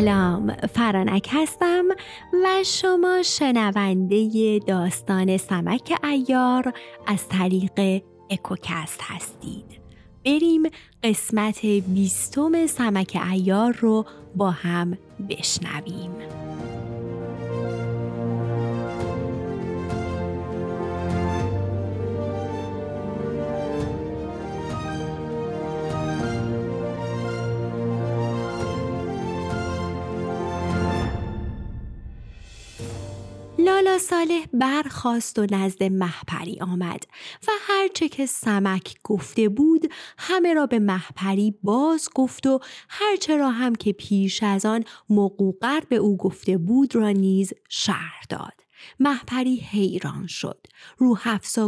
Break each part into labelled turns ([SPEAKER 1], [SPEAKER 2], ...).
[SPEAKER 1] سلام فرانک هستم و شما شنونده داستان سمک ایار از طریق اکوکست هستید. بریم قسمت بیستم سمک ایار رو با هم بشنویم. صالح برخواست و نزد محپری آمد و هرچه که سمک گفته بود همه را به محپری باز گفت و هرچه را هم که پیش از آن مقوقر به او گفته بود را نیز شرح داد. محپری حیران شد. رو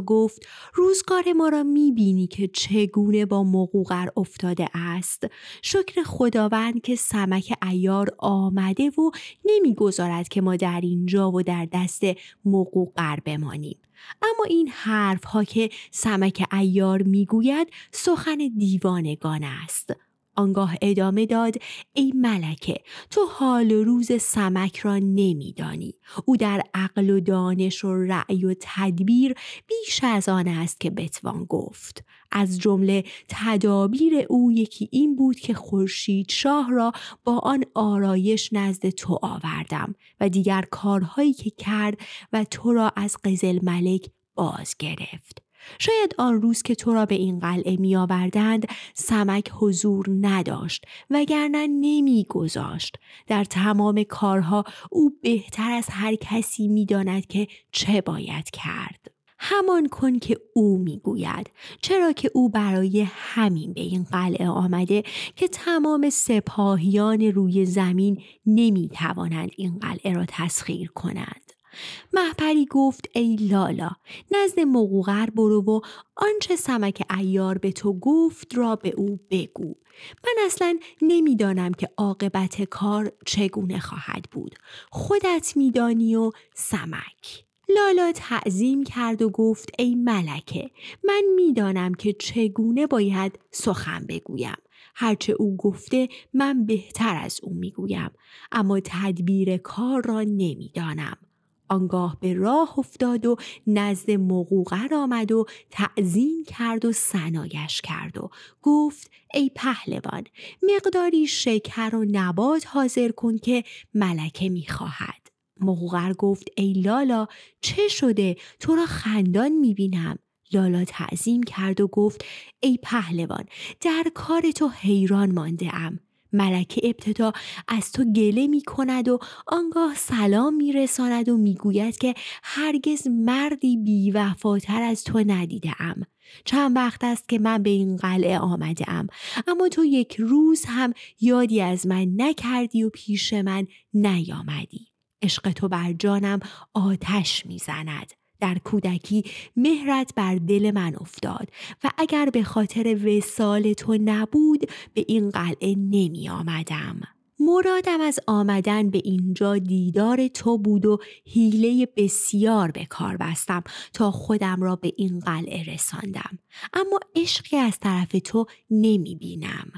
[SPEAKER 1] گفت روزگار ما را می‌بینی که چگونه با مقوقر افتاده است. شکر خداوند که سمک ایار آمده و نمی‌گذارد که ما در اینجا و در دست مقوقر بمانیم. اما این حرف ها که سمک ایار می‌گوید سخن دیوانگان است. آنگاه ادامه داد ای ملکه تو حال و روز سمک را نمیدانی. او در عقل و دانش و رأی و تدبیر بیش از آن است که بتوان گفت. از جمله تدابیر او یکی این بود که خورشید شاه را با آن آرایش نزد تو آوردم و دیگر کارهایی که کرد و تو را از قزل ملک باز گرفت شاید آن روز که تو را به این قلعه می آوردند سمک حضور نداشت وگرنه نمی گذاشت. در تمام کارها او بهتر از هر کسی می داند که چه باید کرد. همان کن که او می‌گوید چرا که او برای همین به این قلعه آمده که تمام سپاهیان روی زمین نمی توانند این قلعه را تسخیر کنند محپری گفت ای لالا نزد مقوغر برو و آنچه سمک ایار به تو گفت را به او بگو. من اصلا نمی‌دانم که عاقبت کار چگونه خواهد بود. خودت میدانی و سمک. لالا تعظیم کرد و گفت ای ملکه من می‌دانم که چگونه باید سخن بگویم. هرچه او گفته من بهتر از او می‌گویم اما تدبیر کار را نمی‌دانم. آنگاه به راه افتاد و نزد مقوقر آمد و تعظیم کرد و سنایش کرد و گفت ای پهلوان مقداری شکر و نبات حاضر کن که ملکه می‌خواهد مقوقر گفت ای لالا چه شده؟ تو را خندان می‌بینم لالا تعظیم کرد و گفت ای پهلوان در کار تو حیران مانده ام. ملکه ابتدا از تو گله می کند و آنگاه سلام می رساند و می گوید که هرگز مردی بیوفاتر از تو ندیده ام. چند وقت است که من به این قلعه آمده ام اما تو یک روز هم یادی از من نکردی و پیش من نیامدی. عشق تو بر جانم آتش می‌زند در کودکی مهرت بر دل من افتاد و اگر به خاطر وسال تو نبود به این قلعه نمی آمدم. مرادم از آمدن به اینجا دیدار تو بود و حیله بسیار به کار بستم تا خودم را به این قلعه رساندم اما عشقی از طرف تو نمی بینم.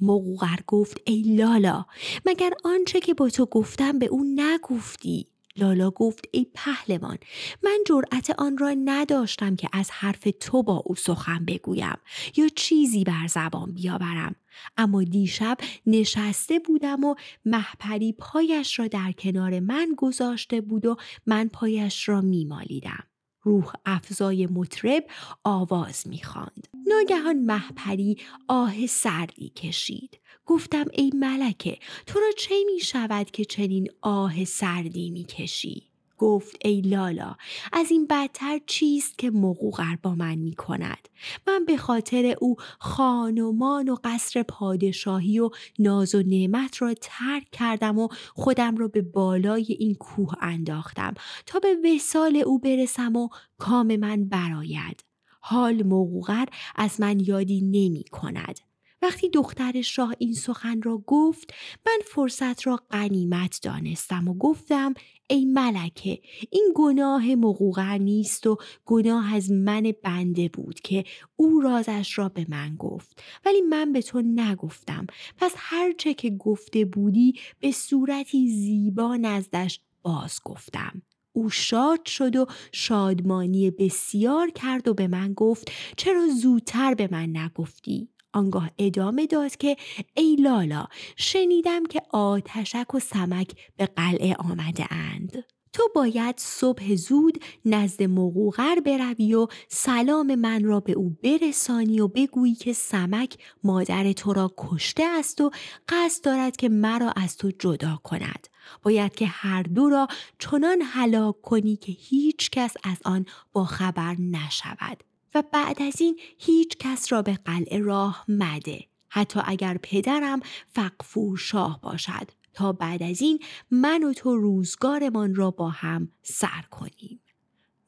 [SPEAKER 1] مقوقر گفت ای لالا مگر آنچه که با تو گفتم به او نگفتی لالا گفت ای پهلوان من جرأت آن را نداشتم که از حرف تو با او سخن بگویم یا چیزی بر زبان بیاورم. اما دیشب نشسته بودم و محپری پایش را در کنار من گذاشته بود و من پایش را میمالیدم. روح افزای مطرب آواز می‌خواند. ناگهان محپری آه سردی کشید. گفتم ای ملکه تو را چه می شود که چنین آه سردی می کشی؟ گفت ای لالا از این بدتر چیست که مقوقر با من می کند من به خاطر او خانمان و قصر پادشاهی و ناز و نعمت را ترک کردم و خودم را به بالای این کوه انداختم تا به وسال او برسم و کام من براید حال مقوقر از من یادی نمی کند وقتی دختر شاه این سخن را گفت من فرصت را غنیمت دانستم و گفتم ای ملکه این گناه مقوقر نیست و گناه از من بنده بود که او رازش را به من گفت. ولی من به تو نگفتم. پس هرچه که گفته بودی به صورتی زیبا نزدش باز گفتم. او شاد شد و شادمانی بسیار کرد و به من گفت چرا زودتر به من نگفتی؟ آنگاه ادامه داد که ای لالا شنیدم که آتشک و سمک به قلعه آمده اند. تو باید صبح زود نزد مقوغر بروی و سلام من را به او برسانی و بگویی که سمک مادر تو را کشته است و قصد دارد که مرا از تو جدا کند. باید که هر دو را چنان هلاک کنی که هیچ کس از آن با خبر نشود. و بعد از این هیچ کس را به قلعه راه مده. حتی اگر پدرم فقفور شاه باشد. تا بعد از این من و تو روزگارمان را با هم سر کنیم.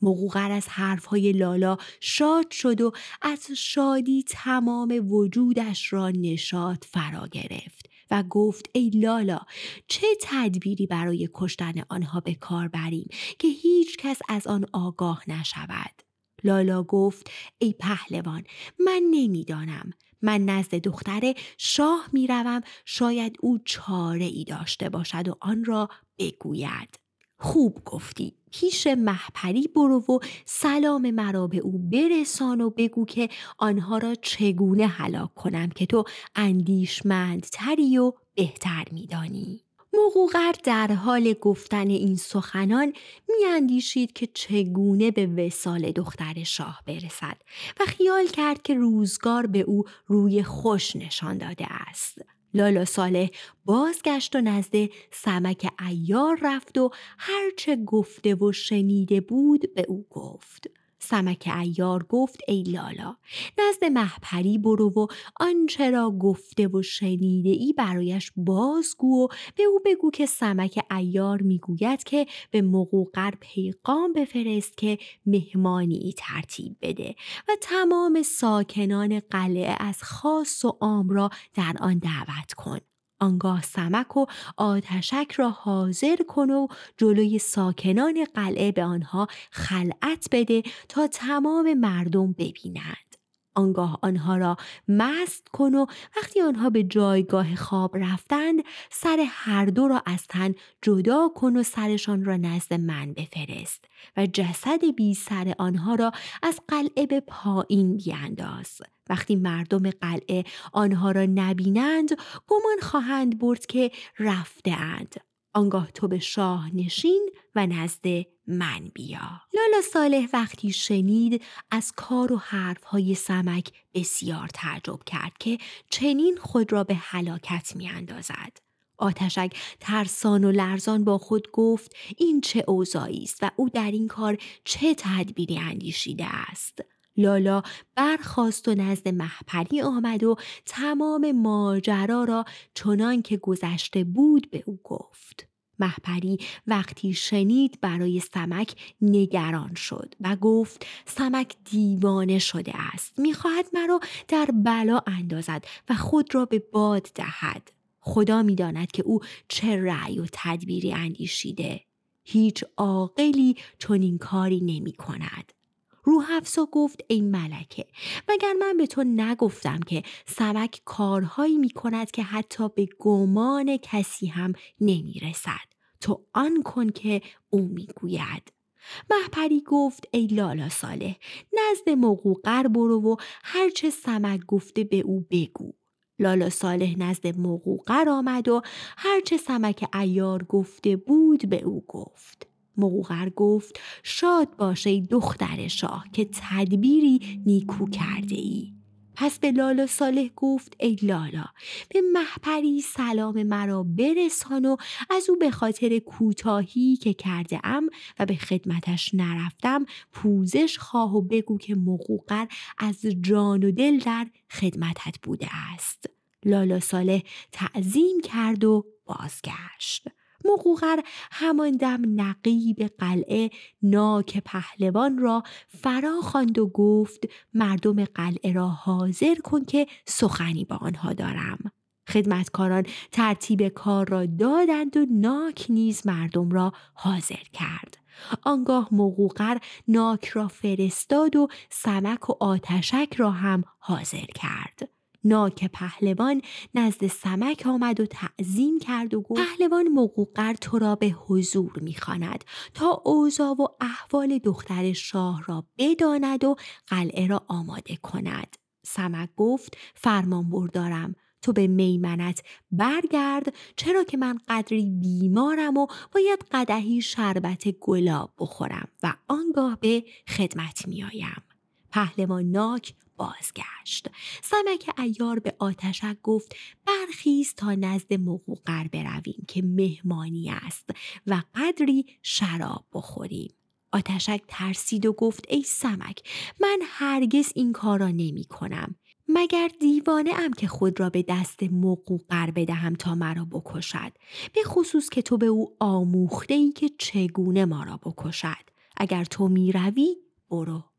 [SPEAKER 1] مقوقر از حرفهای لالا شاد شد و از شادی تمام وجودش را نشاد فرا گرفت و گفت ای لالا چه تدبیری برای کشتن آنها به کار بریم که هیچ کس از آن آگاه نشود؟ لالا گفت ای پهلوان من نمی‌دانم. من نزد دختر شاه می‌روم. شاید او چاره ای داشته باشد و آن را بگوید. خوب گفتی. پیش محپری برو و سلام مرا به او برسان و بگو که آنها را چگونه هلاک کنم که تو اندیشمندتری و بهتر میدانی. مقوقر در حال گفتن این سخنان میاندیشید که چگونه به وسال دختر شاه برسد و خیال کرد که روزگار به او روی خوش نشان داده است. لالا صالح بازگشت و نزد سمک ایار رفت و هرچه گفته و شنیده بود به او گفت. سمک ایار گفت ای لالا نزد محپری برو و آنچه را گفته و شنیده ای برایش بازگو و به او بگو که سمک ایار می‌گوید که به مقوقر پیغام بفرست که مهمانی ترتیب بده و تمام ساکنان قلعه از خاص و عام را در آن دعوت کن. آنگاه سمک و آتشک را حاضر کن و جلوی ساکنان قلعه به آنها خلعت بده تا تمام مردم ببینند. آنگاه آنها را مست کن و وقتی آنها به جایگاه خواب رفتند سر هر دو را از تن جدا کن و سرشان را نزد من بفرست و جسد بی سر آنها را از قلعه به پایین بیانداز وقتی مردم قلعه آنها را نبینند گمان خواهند برد که رفته اند آنگاه تو به شاه نشین و نزد من بیا لالا صالح وقتی شنید از کار و حرفهای سمک بسیار تعجب کرد که چنین خود را به هلاکت می اندازد. آتشک ترسان و لرزان با خود گفت این چه اوضاعی است و او در این کار چه تدبیری اندیشیده است لالا برخواست و نزد محپری آمد و تمام ماجرا را چنان که گذشته بود به او گفت. محپری وقتی شنید برای سمک نگران شد و گفت سمک دیوانه شده است می‌خواهد مرا در بلا اندازد و خود را به باد دهد. خدا می‌داند که او چه رأی و تدبیری اندیشیده. هیچ عاقلی چنین کاری نمی کند روحفزا گفت ای ملکه. مگر من به تو نگفتم که سمک کارهایی می کند که حتی به گمان کسی هم نمی رسد تو آن کن که او می‌گوید. محپری گفت ای لالا ساله نزد موقوقر برو و هرچه سمک گفته به او بگو. لالا صالح نزد موقوقر آمد و هرچه سمک ایار گفته بود به او گفت. موقوقر گفت شاد باشه دختر شاه که تدبیری نیکو کرده ای پس به لالا صالح گفت ای لالا به محپری سلام مرا برسان و از او به خاطر کوتاهی که کرده ام و به خدمتش نرفتم پوزش خواه و بگو که مقوقر از جان و دل در خدمتت بوده است. لالا صالح تعظیم کرد و بازگشت. مقوقر همان دم نقیب قلعه ناک پهلوان را فرا خواند و گفت مردم قلعه را حاضر کن که سخنی با آنها دارم. خدمتکاران ترتیب کار را دادند و ناک نیز مردم را حاضر کرد. آنگاه مقوقر ناک را فرستاد و سمک و آتشک را هم حاضر کرد. ناک پهلوان نزد سمک آمد و تعظیم کرد و گفت پهلوان مقوقر تو را به حضور می‌خواند تا اوضاع و احوال دختر شاه را بداند و قلعه را آماده کند. سمک گفت فرمان بردارم. تو به میمنت برگرد چرا که من قدری بیمارم و باید قدهی شربت گلاب بخورم و آنگاه به خدمت میآیم. پهلوان ناک بازگشت. سمک ایار به آتشک گفت برخیز تا نزد مقوقر برویم که مهمانی است و قدری شراب بخوریم. آتشک ترسید و گفت ای سمک من هرگز این کار را نمی کنم. مگر دیوانه ام که خود را به دست مقوقر بدهم تا مرا بکشد؟ به خصوص که تو به او آموخته ای که چگونه ما را بکشد. اگر تو می روی برو.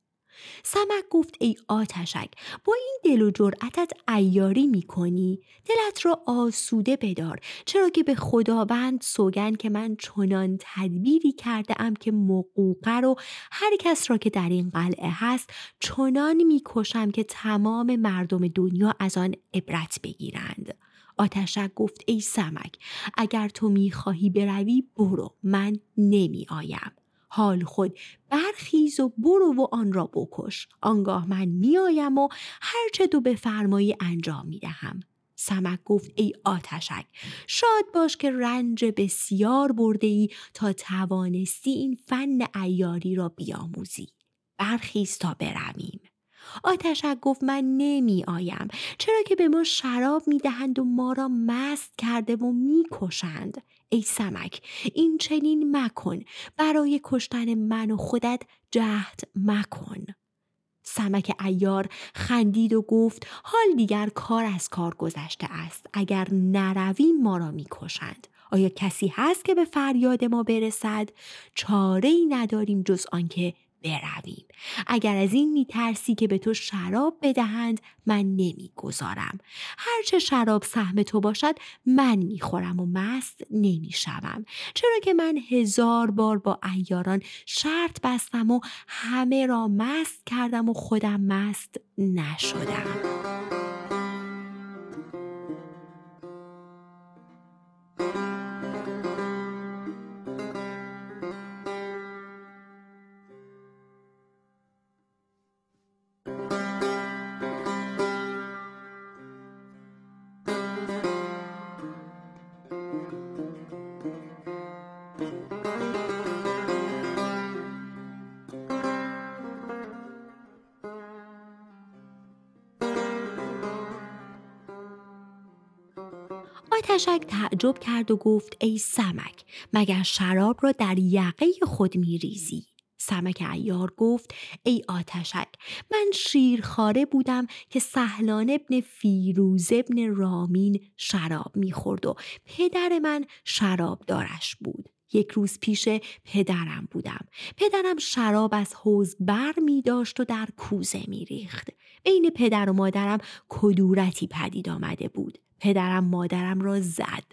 [SPEAKER 1] سمک گفت ای آتشک با این دل و جرأتت ایاری می کنی دلت را آسوده بدار. چرا که به خداوند سوگن که من چنان تدبیری کرده ام که مقوقه رو هر کس را که در این قلعه هست چنان می‌کشم که تمام مردم دنیا از آن عبرت بگیرند. آتشک گفت ای سمک اگر تو می‌خواهی بروی برو من نمی آیم حال خود. برخیز و برو و آن را بکش. آنگاه من میآیم و هرچه تو بفرمایی انجام می‌دهم. سمک گفت ای آتشک شاد باش که رنج بسیار برده ای تا توانستی این فن ایاری را بیاموزی. برخیز تا برویم. آتشک گفت من نمی آیم چرا که به ما شراب می دهند و ما را مست کرده و می کشند ای سمک این چنین مکن. برای کشتن من و خودت جهد مکن. سمک ایار خندید و گفت حال دیگر کار از کار گذشته است. اگر نرویم ما را می‌کشند. آیا کسی هست که به فریاد ما برسد؟ چاره ای نداریم جز آنکه برویم. اگر از این میترسی که به تو شراب بدهند من نمی‌گذارم. هرچه شراب سهم تو باشد من می‌خورم و مست نمی‌شوم. چرا که من هزار بار با ایاران شرط بستم و همه را مست کردم و خودم مست نشدم. آتشک تعجب کرد و گفت ای سمک مگر شراب را در یقه خود می ریزی؟ سمک ایار گفت ای آتشک من شیرخاره بودم که سهلان ابن فیروز ابن رامین شراب می‌خورد و پدر من شراب دارش بود. یک روز پیش پدرم بودم. پدرم شراب از حوز بر می داشت و در کوزه می ریخت بین پدر و مادرم کدورتی پدید آمده بود. پدرم مادرم را زد.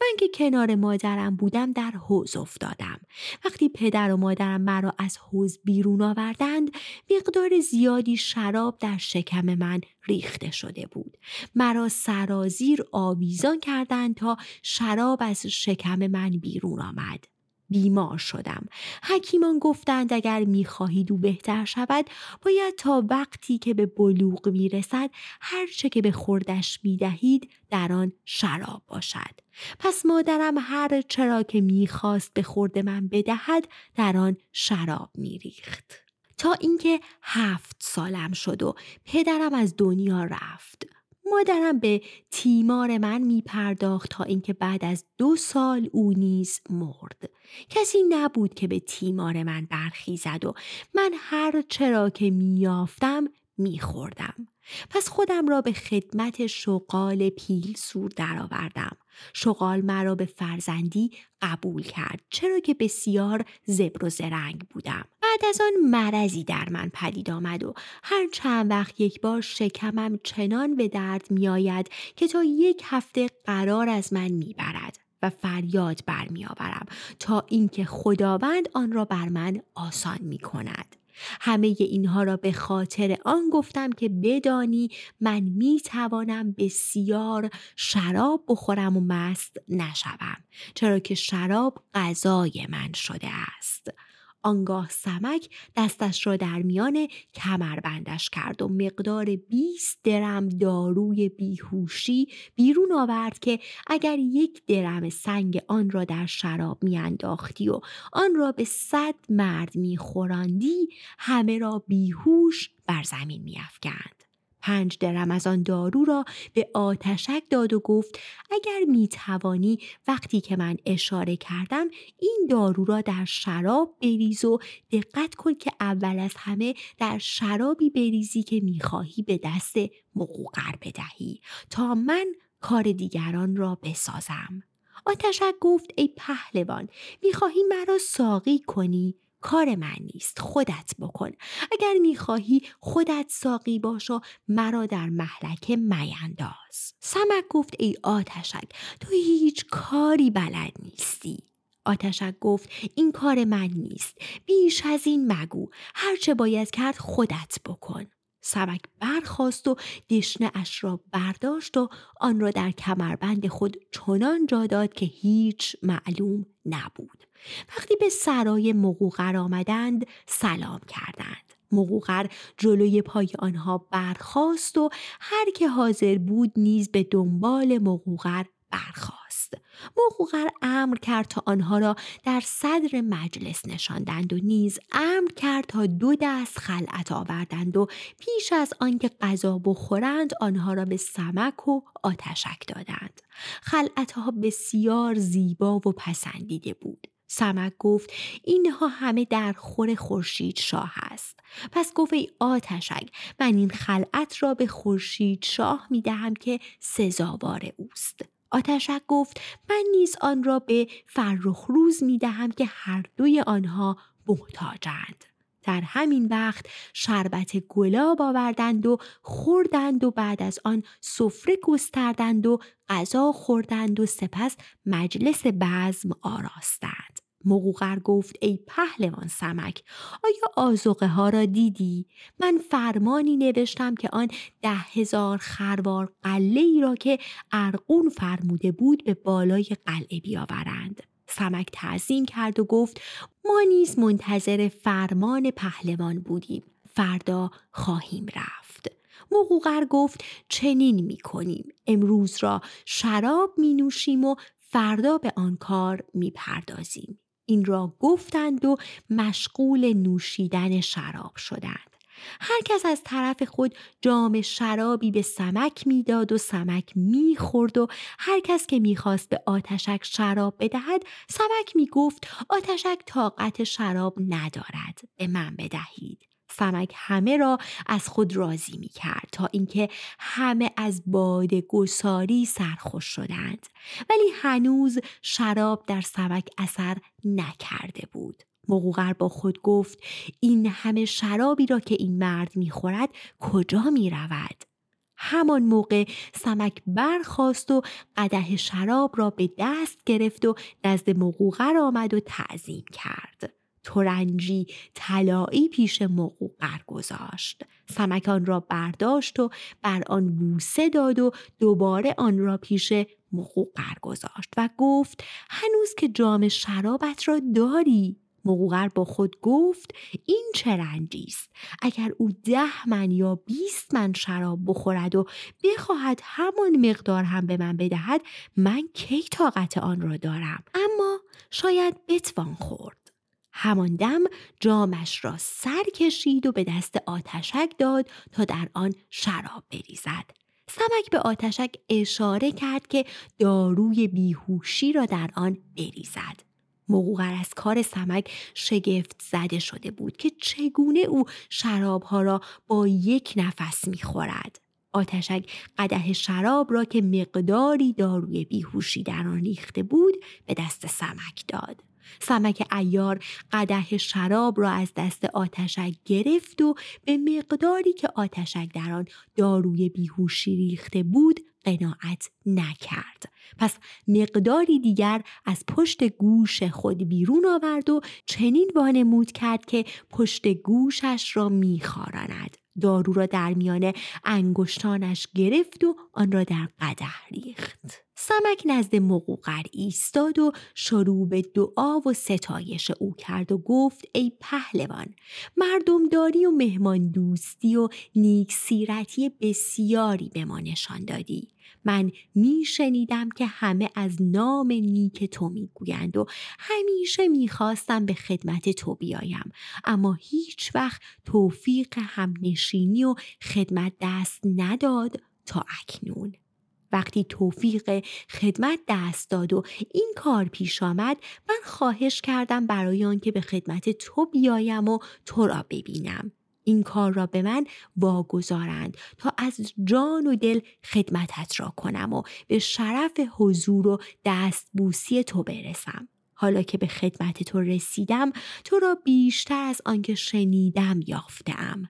[SPEAKER 1] من که کنار مادرم بودم در حوز افتادم. وقتی پدر و مادرم مرا از حوز بیرون آوردند مقدار زیادی شراب در شکم من ریخته شده بود. مرا سرازیر آویزان کردند تا شراب از شکم من بیرون آمد. بیمار شدم. حکیمان گفتند اگر می‌خواهید او بهتر شود باید تا وقتی که به بلوغ می‌رسد هرچه که به خوردش می‌دهید در آن شراب باشد. پس مادرم هر چرا که می‌خواست به خورد من بدهد در آن شراب میریخت. تا اینکه هفت سالم شد و پدرم از دنیا رفت. مادرم به تیمار من می پرداخت تا اینکه بعد از دو سال او نیز مرد کسی نبود که به تیمار من برخیزد و من هر چرا که میافتم میخوردم. پس خودم را به خدمت شغال پیل سور درآوردم. شغال مرا به فرزندی قبول کرد چرا که بسیار زبر و زرنگ بودم. بعد از آن مرضی در من پدید آمد و هر چند وقت یک بار شکمم چنان به درد میآید که تا یک هفته قرار از من می‌برد. و فریاد برمیآورم تا اینکه خداوند آن را بر من آسان می کند. همه اینها را به خاطر آن گفتم که بدانی من می توانم بسیار شراب بخورم و مست نشوم چرا که شراب غذای من شده است. آنگاه سمک دستش را در میان کمربندش کرد و مقدار 20 درم داروی بیهوشی بیرون آورد که اگر یک درم سنگ آن را در شراب میانداختی و آن را به صد مرد میخوراندی همه را بیهوش بر زمین میافکند. پنج درم از آن دارو را به آتشک داد و گفت اگر می توانی وقتی که من اشاره کردم این دارو را در شراب بریز و دقت کن که اول از همه در شرابی بریزی که می‌خواهی به دست مقوقر بدهی تا من کار دیگران را بسازم. آتشک گفت ای پهلوان می‌خواهی مرا ساقی کنی کار من نیست خودت بکن. اگر می‌خواهی خودت ساقی باش و مرا در محلکه میانداز. سمک گفت ای آتشک تو هیچ کاری بلد نیستی. آتشک گفت این کار من نیست بیش از این مگو. هرچه باید کرد خودت بکن. سمک برخواست و دشنه اش را برداشت و آن را در کمربند خود چنان جا داد که هیچ معلوم نبود. وقتی به سرای مقوقر آمدند سلام کردند. مقوقر جلوی پای آنها برخاست و هر که حاضر بود نیز به دنبال مقوقر برخاست. مقوقر امر کرد تا آنها را در صدر مجلس نشاندند و نیز امر کرد تا دو دست خلعت آوردند و پیش از آنکه غذا بخورند آنها را به سمک و آتشک دادند. خلعتها بسیار زیبا و پسندیده بود. سمک گفت اینها همه در خور خورشید شاه است. پس گفت ای آتشک من این خلعت را به خورشید شاه می دهم که سزاوار اوست. آتشک گفت من نیز آن را به فرخ روز می دهم که هر دوی آنها محتاجند در همین وقت شربت گلاب آوردند و خوردند و بعد از آن سفره گستردند و غذا خوردند و سپس مجلس بزم آراستند. مقوقر گفت ای پهلوان سمک آیا آزوقه ها را دیدی؟ من فرمانی نوشتم که آن ده هزار خروار قله ای را که ارقون فرموده بود به بالای قلعه بیاورند. سمک تعظیم کرد و گفت ما نیز منتظر فرمان پهلوان بودیم فردا خواهیم رفت مقوقر گفت چنین می کنیم امروز را شراب می نوشیم و فردا به آن کار می پردازیم این را گفتند و مشغول نوشیدن شراب شدند. هر کس از طرف خود جام شرابی به سمک می‌داد و سمک می‌خورد و هر کس که می‌خواست به آتشک شراب بدهد سمک می‌گفت آتشک طاقت شراب ندارد به من بدهید. سمک همه را از خود راضی می کرد تا اینکه همه از باد گساری سرخوش شدند ولی هنوز شراب در سمک اثر نکرده بود مقوقر با خود گفت این همه شرابی را که این مرد می‌خورد کجا می رود؟ همان موقع سمک برخواست و قده شراب را به دست گرفت و نزد مقوقر آمد و تعظیم کرد. ترنجی طلایی پیش مقوقر گذاشت سمکان را برداشت و بر آن بوسه داد و دوباره آن را پیش مقوقر گذاشت و گفت هنوز که جام شرابت را داری؟ مقوقر با خود گفت این چه رنجی است. اگر او ده من یا بیست من شراب بخورد و بخواهد همان مقدار هم به من بدهد من کی طاقت آن را دارم؟ اما شاید بتوان خورد. همان دم جامش را سر کشید و به دست آتشک داد تا در آن شراب بریزد. سمک به آتشک اشاره کرد که داروی بیهوشی را در آن بریزد. مقوقر از کار سمک شگفت زده شده بود که چگونه او شرابها را با یک نفس می‌خورد. آتشک قده شراب را که مقداری داروی بیهوشی در آن ریخته بود به دست سمک داد. سمک ایار قده شراب را از دست آتشک گرفت و به مقداری که آتشک در آن داروی بیهوشی ریخته بود قناعت نکرد. پس مقداری دیگر از پشت گوش خود بیرون آورد و چنین وانمود کرد که پشت گوشش را میخواراند. دارو را در میان انگشتانش گرفت و آن را در قده ریخت. سمک نزد مقوقر ایستاد و شروع به دعا و ستایش او کرد و گفت ای پهلوان مردمداری و مهمان دوستی و نیک سیرتی بسیاری به ما نشان دادی. من می شنیدم که همه از نام نیک تو می گویند و همیشه می خواستم به خدمت تو بیایم. اما هیچ وقت توفیق همنشینی و خدمت دست نداد تا اکنون. وقتی توفیق خدمت دست داد و این کار پیش آمد من خواهش کردم برای آنکه به خدمت تو بیایم و تو را ببینم. این کار را به من واگذارند تا از جان و دل خدمتت را کنم و به شرف حضور و دستبوسی تو برسم. حالا که به خدمت تو رسیدم تو را بیشتر از آنکه شنیدم یافتم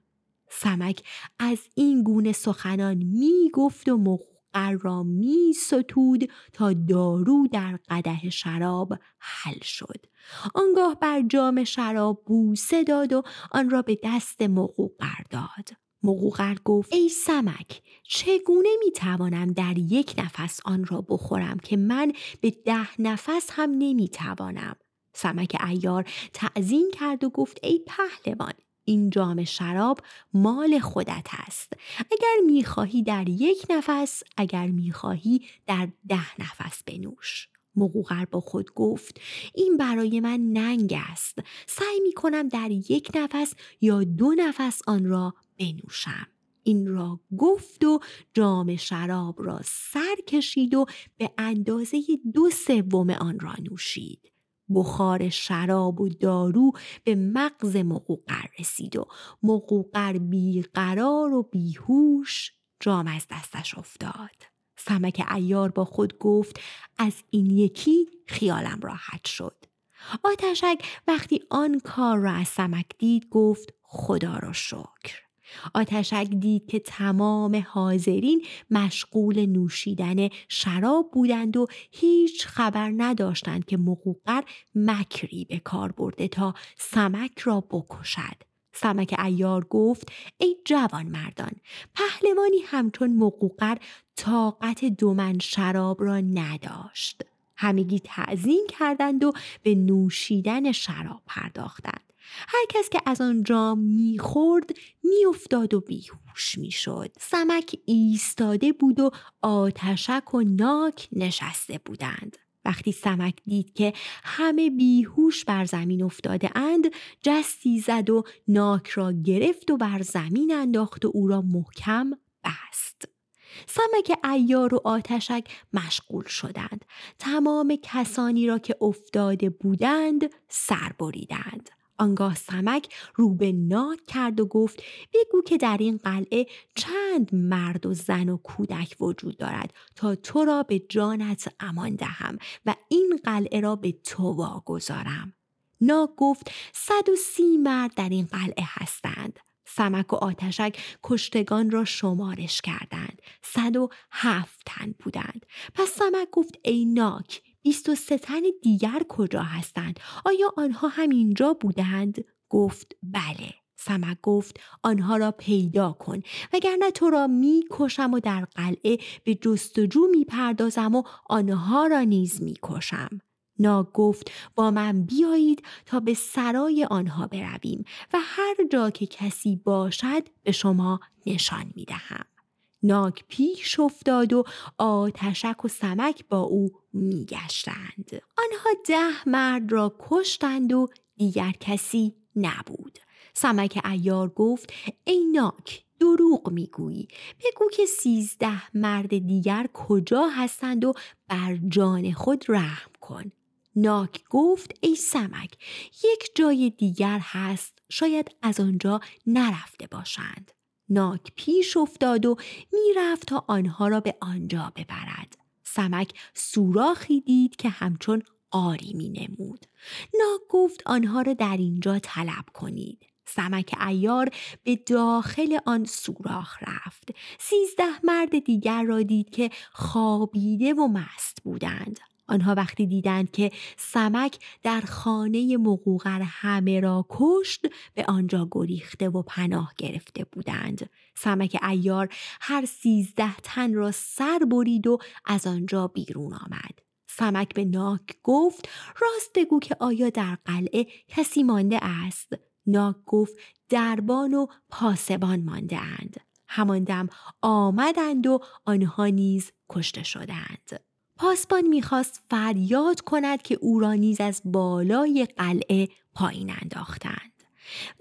[SPEAKER 1] سمک از این گونه سخنان می گفت و مقر را می ستود تا دارو در قده شراب حل شد. آنگاه بر جام شراب بوسه داد و آن را به دست مقوقر داد. مقوقر گفت ای سمک چگونه می توانم در یک نفس آن را بخورم که من به ده نفس هم نمی توانم؟ سمک ایار تعظیم کرد و گفت ای پهلوان این جام شراب مال خودت است. اگر می‌خواهی در یک نفس اگر می‌خواهی در ده نفس بنوش. مقوقر با خود گفت این برای من ننگ است. سعی می کنم در یک نفس یا دو نفس آن را بنوشم. این را گفت و جام شراب را سر کشید و به اندازه دو سوم آن را نوشید. بخار شراب و دارو به مغز مقوقر رسید و مقوقر بیقرار و بیهوش جام از دستش افتاد سمک ایار با خود گفت از این یکی خیالم راحت شد. آتشک وقتی آن کار را از سمک دید گفت خدا را شکر. آتشک دید که تمام حاضرین مشغول نوشیدن شراب بودند و هیچ خبر نداشتند که مقوقر مکری به کار برده تا سمک را بکشد. سمک ایار گفت ای جوان مردان پهلوانی همچون مقوقر طاقت دومن شراب را نداشت همگی تعظیم کردند و به نوشیدن شراب پرداختند هر کس که از آن جام می‌خورد میافتاد و بیهوش می‌شد سمک ایستاده بود و آتشک و ناک نشسته بودند وقتی سمک دید که همه بیهوش بر زمین افتاده اند جستی زد و ناک را گرفت و بر زمین انداخت و او را محکم بست. سمک ایار و آتشک مشغول شدند. تمام کسانی را که افتاده بودند سر بریدند. آنگاه سمک رو به ناک کرد و گفت بگو که در این قلعه چند مرد و زن و کودک وجود دارد تا تو را به جانت امان دهم و این قلعه را به تو واگذارم. ناک گفت صد و سی مرد در این قلعه هستند. سمک و آتشک کشتگان را شمارش کردند. صد و هفت تن بودند. پس سمک گفت ای ناک بیست و سه تن دیگر کجا هستند؟ آیا آنها همینجا بودند؟ گفت بله. سمک گفت آنها را پیدا کن وگرنه تو را می کشم و در قلعه به جستجو می پردازم و آنها را نیز می کشم. ناگ گفت با من بیایید تا به سرای آنها برویم و هر جا که کسی باشد به شما نشان می ناک پیش افتاد و آتشک و سمک با او میگشتند. آنها ده مرد را کشتند و دیگر کسی نبود. سمک ایار گفت ای ناک دروغ می‌گویی. بگو که سیزده مرد دیگر کجا هستند و بر جان خود رحم کن. ناک گفت ای سمک یک جای دیگر هست شاید از آنجا نرفته باشند. ناک پیش افتاد و می‌رفت تا آنها را به آنجا ببرد سمک سوراخی دید که همچون آری می نمود. ناک گفت آنها را در اینجا طلب کنید. سمک ایار به داخل آن سوراخ رفت. سیزده مرد دیگر را دید که خوابیده و مست بودند. آنها وقتی دیدند که سمک در خانه مقوقر همه را کشت به آنجا گریخته و پناه گرفته بودند. سمک ایار هر سیزده تن را سر برید و از آنجا بیرون آمد. سمک به ناک گفت راست بگو که آیا در قلعه کسی مانده است؟ ناک گفت دربان و پاسبان مانده اند. همان دم آمدند و آنها نیز کشته شدند. پاسبان می‌خواست فریاد کند که او را نیز از بالای قلعه پایین انداختند.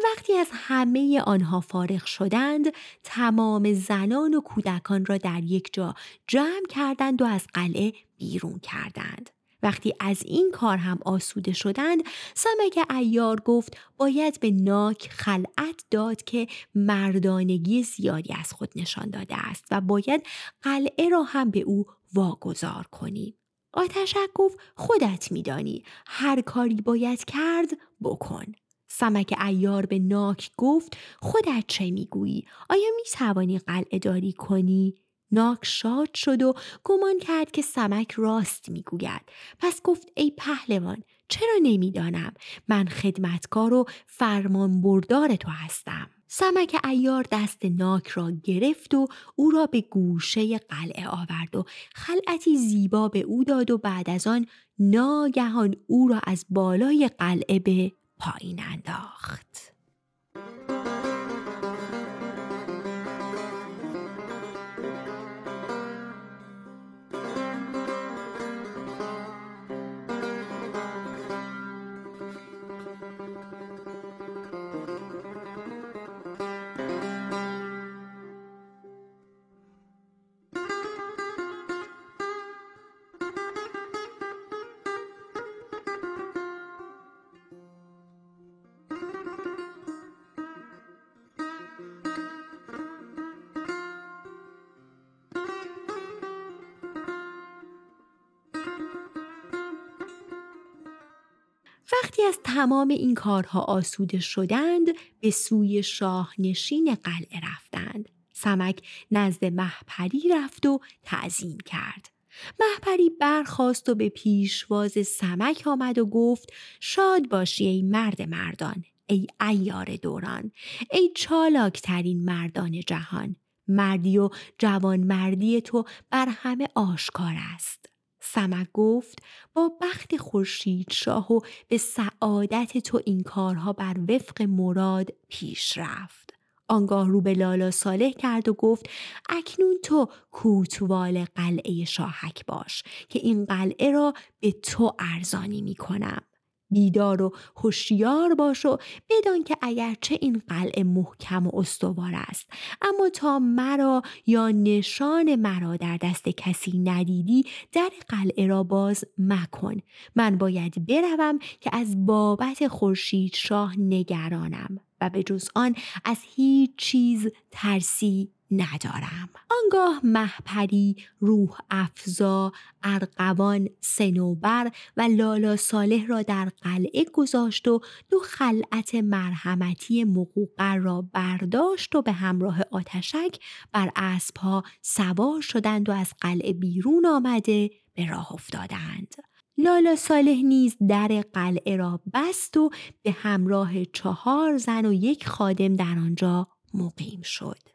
[SPEAKER 1] وقتی از همه آنها فارغ شدند تمام زنان و کودکان را در یک جا جمع کردند و از قلعه بیرون کردند. وقتی از این کار هم آسوده شدند سمک ایار گفت باید به ناک خلعت داد که مردانگی زیادی از خود نشان داده است و باید قلعه را هم به او واگذار کنیم. آتشک گفت خودت میدانی هر کاری باید کرد بکن. سمک ایار به ناک گفت خودت چه می‌گویی؟ آیا می توانی قلعه داری کنی؟ ناک شاد شد و گمان کرد که سمک راست می‌گوید. پس گفت ای پهلوان چرا نمی‌دانم؟ من خدمتکار و فرمان بردار تو هستم. سمک ایار دست ناک را گرفت و او را به گوشه قلعه آورد و خلعتی زیبا به او داد و بعد از آن ناگهان او را از بالای قلعه به پایین انداخت. وقتی از تمام این کارها آسوده شدند به سوی شاهنشین قلعه رفتند. سمک نزد محپری رفت و تعظیم کرد. محپری برخواست و به پیشواز سمک آمد و گفت شاد باشی ای مرد مردان ای ایار دوران ای چالاکترین مردان جهان مردی و جوان مردی تو بر همه آشکار است سمک گفت با بخت خورشید شاه و به سعادت تو این کارها بر وفق مراد پیش رفت. آنگاه رو به لالا صالح کرد و گفت اکنون تو کوتوال قلعه شاهک باش که این قلعه را به تو ارزانی می کنم. بیدار و هوشیار باش و بدان که اگرچه این قلعه محکم و استوار است. اما تا مرا یا نشان مرا در دست کسی ندیدی در قلعه را باز مکن. من باید بروم که از بابت خورشید شاه نگرانم و به جز آن از هیچ چیز ترسی ندارم آنگاه محپری روح افزا ارقوان سنوبر و لالا صالح را در قلعه گذاشت و دو خلعت مرحمتی مقوقر را برداشت و به همراه آتشک بر اسبها سوار شدند و از قلعه بیرون آمده به راه افتادند لالا صالح نیز در قلعه را بست و به همراه چهار زن و یک خادم در آنجا مقیم شد.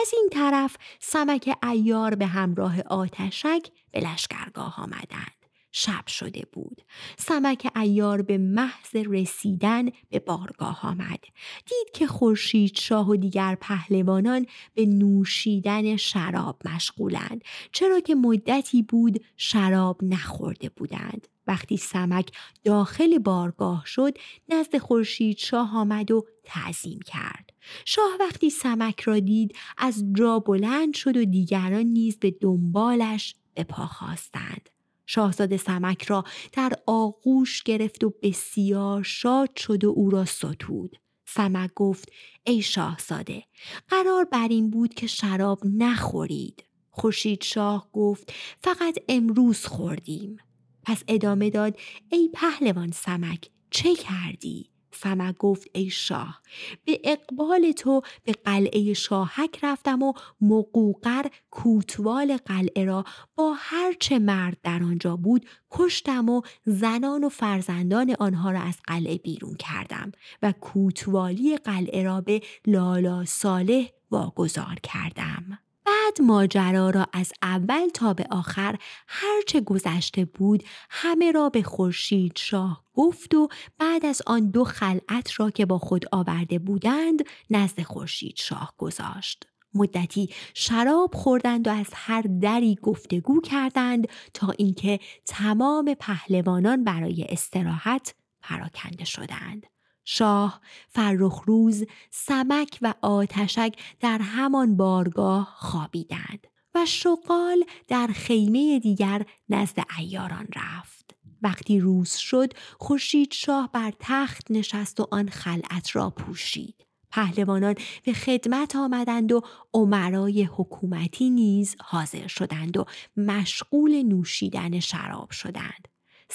[SPEAKER 1] از این طرف سمک ایار به همراه آتشک به لشکرگاه آمدند. شب شده بود. سمک ایار به محض رسیدن به بارگاه آمد. دید که خورشید شاه و دیگر پهلوانان به نوشیدن شراب مشغولند چرا که مدتی بود شراب نخورده بودند. وقتی سمک داخل بارگاه شد نزد خورشید شاه آمد و تعظیم کرد. شاه وقتی سمک را دید از جا بلند شد و دیگران نیز به دنبالش به پا خواستند. شاهزاده سمک را در آغوش گرفت و بسیار شاد شد و او را ستود. سمک گفت ای شاهزاده قرار بر این بود که شراب نخورید. خورشید شاه گفت فقط امروز خوردیم. پس ادامه داد ای پهلوان سمک چه کردی؟ سمک گفت ای شاه به اقبال تو به قلعه شاهک رفتم و مقوقر کوتوال قلعه را با هرچه مرد در آنجا بود کشتم و زنان و فرزندان آنها را از قلعه بیرون کردم و کوتوالی قلعه را به لالا صالح واگذار کردم. بعد ماجرا را از اول تا به آخر هرچه گذشته بود همه را به خورشید شاه گفت و بعد از آن دو خلعت را که با خود آورده بودند نزد خورشید شاه گذاشت. مدتی شراب خوردند و از هر دری گفتگو کردند تا اینکه تمام پهلوانان برای استراحت پراکنده شدند. شاه، فرخروز، سمک و آتشک در همان بارگاه خوابیدند و شقال در خیمه دیگر نزد ایاران رفت. وقتی روز شد خورشید شاه بر تخت نشست و آن خلعت را پوشید. پهلوانان به خدمت آمدند و عمرای حکومتی نیز حاضر شدند و مشغول نوشیدن شراب شدند.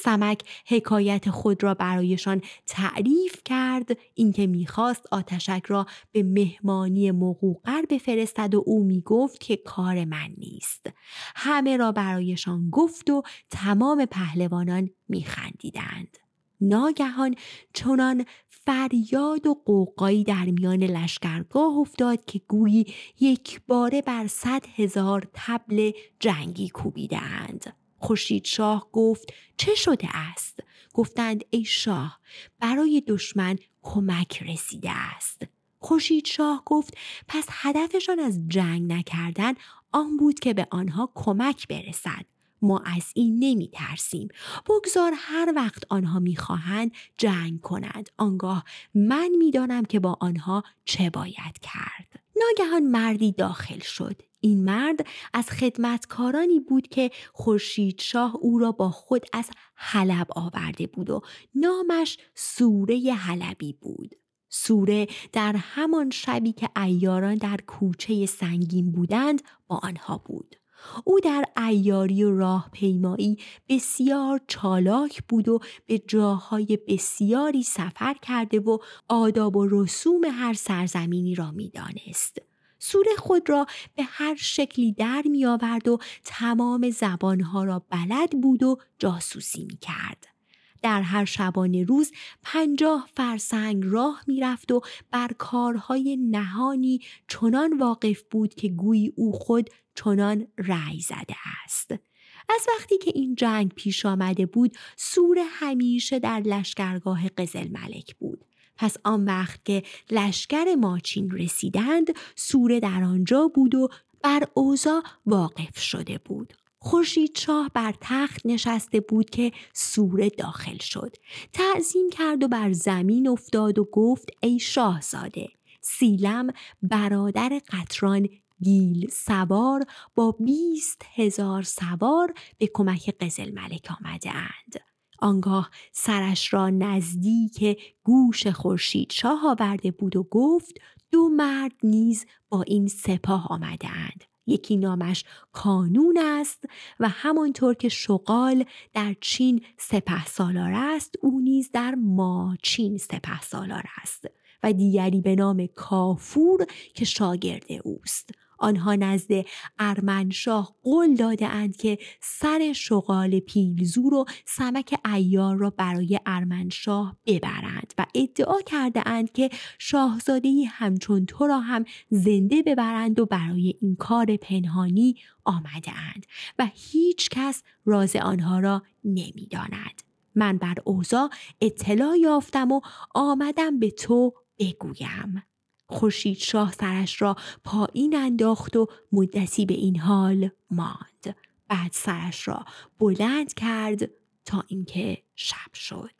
[SPEAKER 1] سمک حکایت خود را برایشان تعریف کرد. اینکه می‌خواست آتشک را به مهمانی مقوقر بفرستد و او می‌گفت که کار من نیست. همه را برایشان گفت و تمام پهلوانان میخندیدند. ناگهان چنان فریاد و قوقایی در میان لشکرگاه افتاد که گویی یک باره بر صد هزار تبل جنگی کوبیدند. خورشید شاه گفت چه شده است گفتند ای شاه برای دشمن کمک رسیده است خورشید شاه گفت پس هدفشان از جنگ نکردن آن بود که به آنها کمک برسد ما از این نمی ترسیم. بگذار هر وقت آنها می‌خواهند جنگ کنند. آنگاه من می‌دانم که با آنها چه باید کرد. ناگهان مردی داخل شد. این مرد از خدمتکارانی بود که خورشید شاه او را با خود از حلب آورده بود و نامش سوره حلبی بود. سوره در همان شبی که ایاران در کوچه سنگین بودند با آنها بود. او در ایاری و راهپیمایی بسیار چالاک بود و به جاهای بسیاری سفر کرده و آداب و رسوم هر سرزمینی را می‌دانست. سوره خود را به هر شکلی در می آورد و تمام زبانها را بلد بود و جاسوسی می کرد. در هر شبانه روز پنجاه فرسنگ راه می‌رفت و بر کارهای نهانی چنان واقف بود که گویی او خود چنان رأی زده است. از وقتی که این جنگ پیش آمده بود سوره همیشه در لشکرگاه قزل ملک بود. پس آن وقت که لشکر ماچین رسیدند سوره در آنجا بود و بر اوزا واقف شده بود. خورشید شاه بر تخت نشسته بود که سوره داخل شد. تعظیم کرد و بر زمین افتاد و گفت ای شاهزاده سیلم برادر قطران گیل سوار با بیست هزار سوار به کمک قزل ملک آمده اند. آنگاه سرش را نزدیک گوش خورشید شاه آورده بود و گفت دو مرد نیز با این سپاه آمده اند. یکی نامش کانون است و همانطور که شغال در چین سپه سالار است او نیز در ماچین سپه سالار است و دیگری به نام کافور که شاگرد اوست آنها نزد ارمنشاه قول داده اند که سر شغال پیل‌زور و سمک عیار را برای ارمنشاه ببرند و ادعا کرده اند که شاهزاده همچون تو را هم زنده ببرند و برای این کار پنهانی آمده اند و هیچ کس راز آنها را نمی‌داند. من بر اوضاع اطلاع یافتم و آمدم به تو بگویم. خورشید شاه سرش را پایین انداخت و مدتی به این حال ماند. بعد سرش را بلند کرد تا اینکه شب شد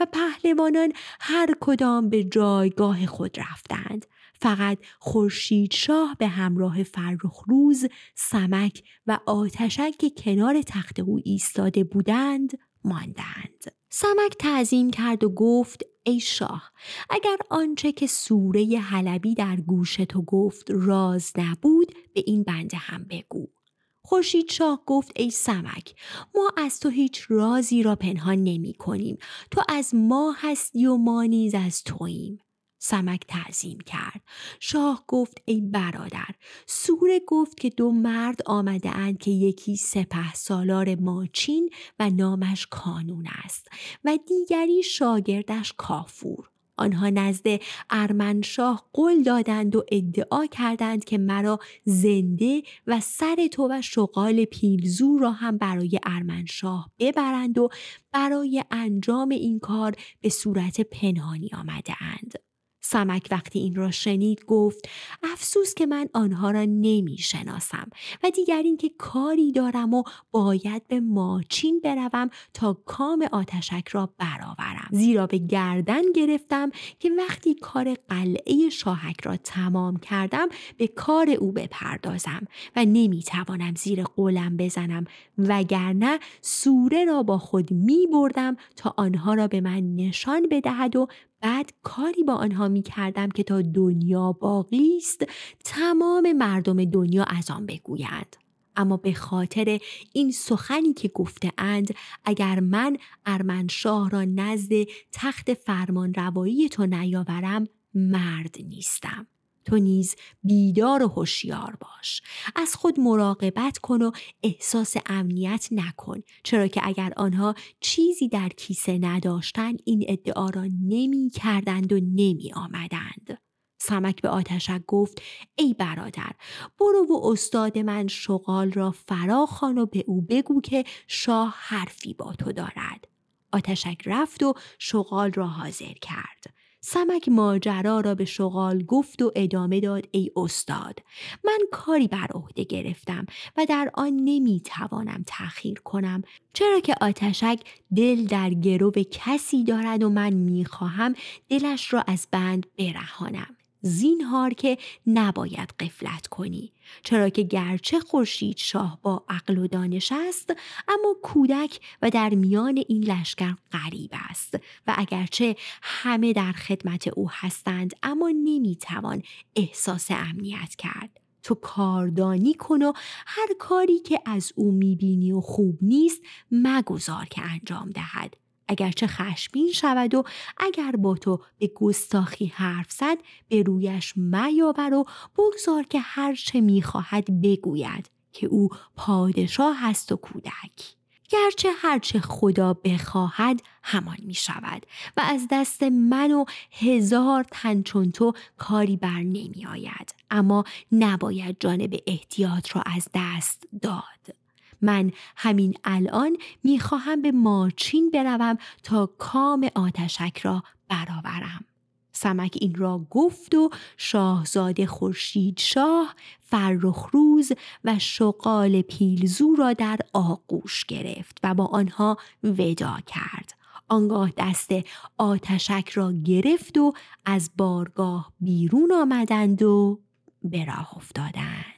[SPEAKER 1] و پهلوانان هر کدام به جایگاه خود رفتند. فقط خورشید شاه به همراه فرخ روز سمک و آتشک که کنار تخت او ایستاده بودند ماندند. سمک تعظیم کرد و گفت ای شاه اگر آنچه که سوره حلبی در گوش تو گفت راز نبود به این بنده هم بگو. خورشید شاه گفت ای سمک ما از تو هیچ رازی را پنهان نمی کنیم. تو از ما هستی و ما نیز از توییم. سمک تعظیم کرد شاه گفت ای برادر سوره گفت که دو مرد آمده اند که یکی سپه سالار ماچین و نامش کانون است و دیگری شاگردش کافور آنها نزد ارمنشاه قول دادند و ادعا کردند که مرا زنده و سر تو و شغال پیلزو را هم برای ارمنشاه ببرند و برای انجام این کار به صورت پنهانی آمده اند. سمک وقتی این را شنید گفت افسوس که من آنها را نمی شناسم و دیگر اینکه کاری دارم و باید به ماچین بروم تا کام آتشک را برآورم. زیرا به گردن گرفتم که وقتی کار قلعه شاهک را تمام کردم به کار او بپردازم و نمی توانم زیر قولم بزنم وگرنه سوره را با خود می بردم تا آنها را به من نشان بدهد و بعد کاری با آنها می کردم که تا دنیا باقی است تمام مردم دنیا از آن بگویند. اما به خاطر این سخنی که گفته اند اگر من ارمنشاه را نزد تخت فرمان روایی تو نیاورم مرد نیستم. تو نیز بیدار و هوشیار باش. از خود مراقبت کن و احساس امنیت نکن. چرا که اگر آنها چیزی در کیسه نداشتند این ادعا را نمی کردند و نمی آمدند سمک به آتشک گفت ای برادر برو و استاد من شغال را فراخوان و به او بگو که شاه حرفی با تو دارد. آتشک رفت و شغال را حاضر کرد. سمک ماجرا را به شغال گفت و ادامه داد ای استاد من کاری بر عهده گرفتم و در آن نمی توانم تأخیر کنم چرا که آتشک دل در گرو کسی دارد و من می خواهم دلش را از بند برهانم. زینهار که نباید قفلت کنی. چرا که گرچه خورشید شاه با عقل و دانش است اما کودک و در میان این لشکر غریب است. و اگرچه همه در خدمت او هستند اما نمی‌توان احساس امنیت کرد. تو کاردانی کن و هر کاری که از او می‌بینی و خوب نیست مگذار که انجام دهد. اگرچه خشمین شود و اگر با تو به گستاخی حرف زد به رویش میاور و بگذار که هرچه می‌خواهد بگوید که او پادشاه هست و کودک. گرچه هرچه خدا بخواهد همان می شود و از دست من و هزار تن چون تو کاری بر نمی آید اما نباید جانب احتیاط را از دست داد. من همین الان می‌خواهم به ماچین بروم تا کام آتشک را برآورم. سمک این را گفت و شاهزاده خورشید شاه فرخروز و شقال پیلزو را در آغوش گرفت و با آنها ودا کرد. آنگاه دست آتشک را گرفت و از بارگاه بیرون آمدند و به راه افتادند.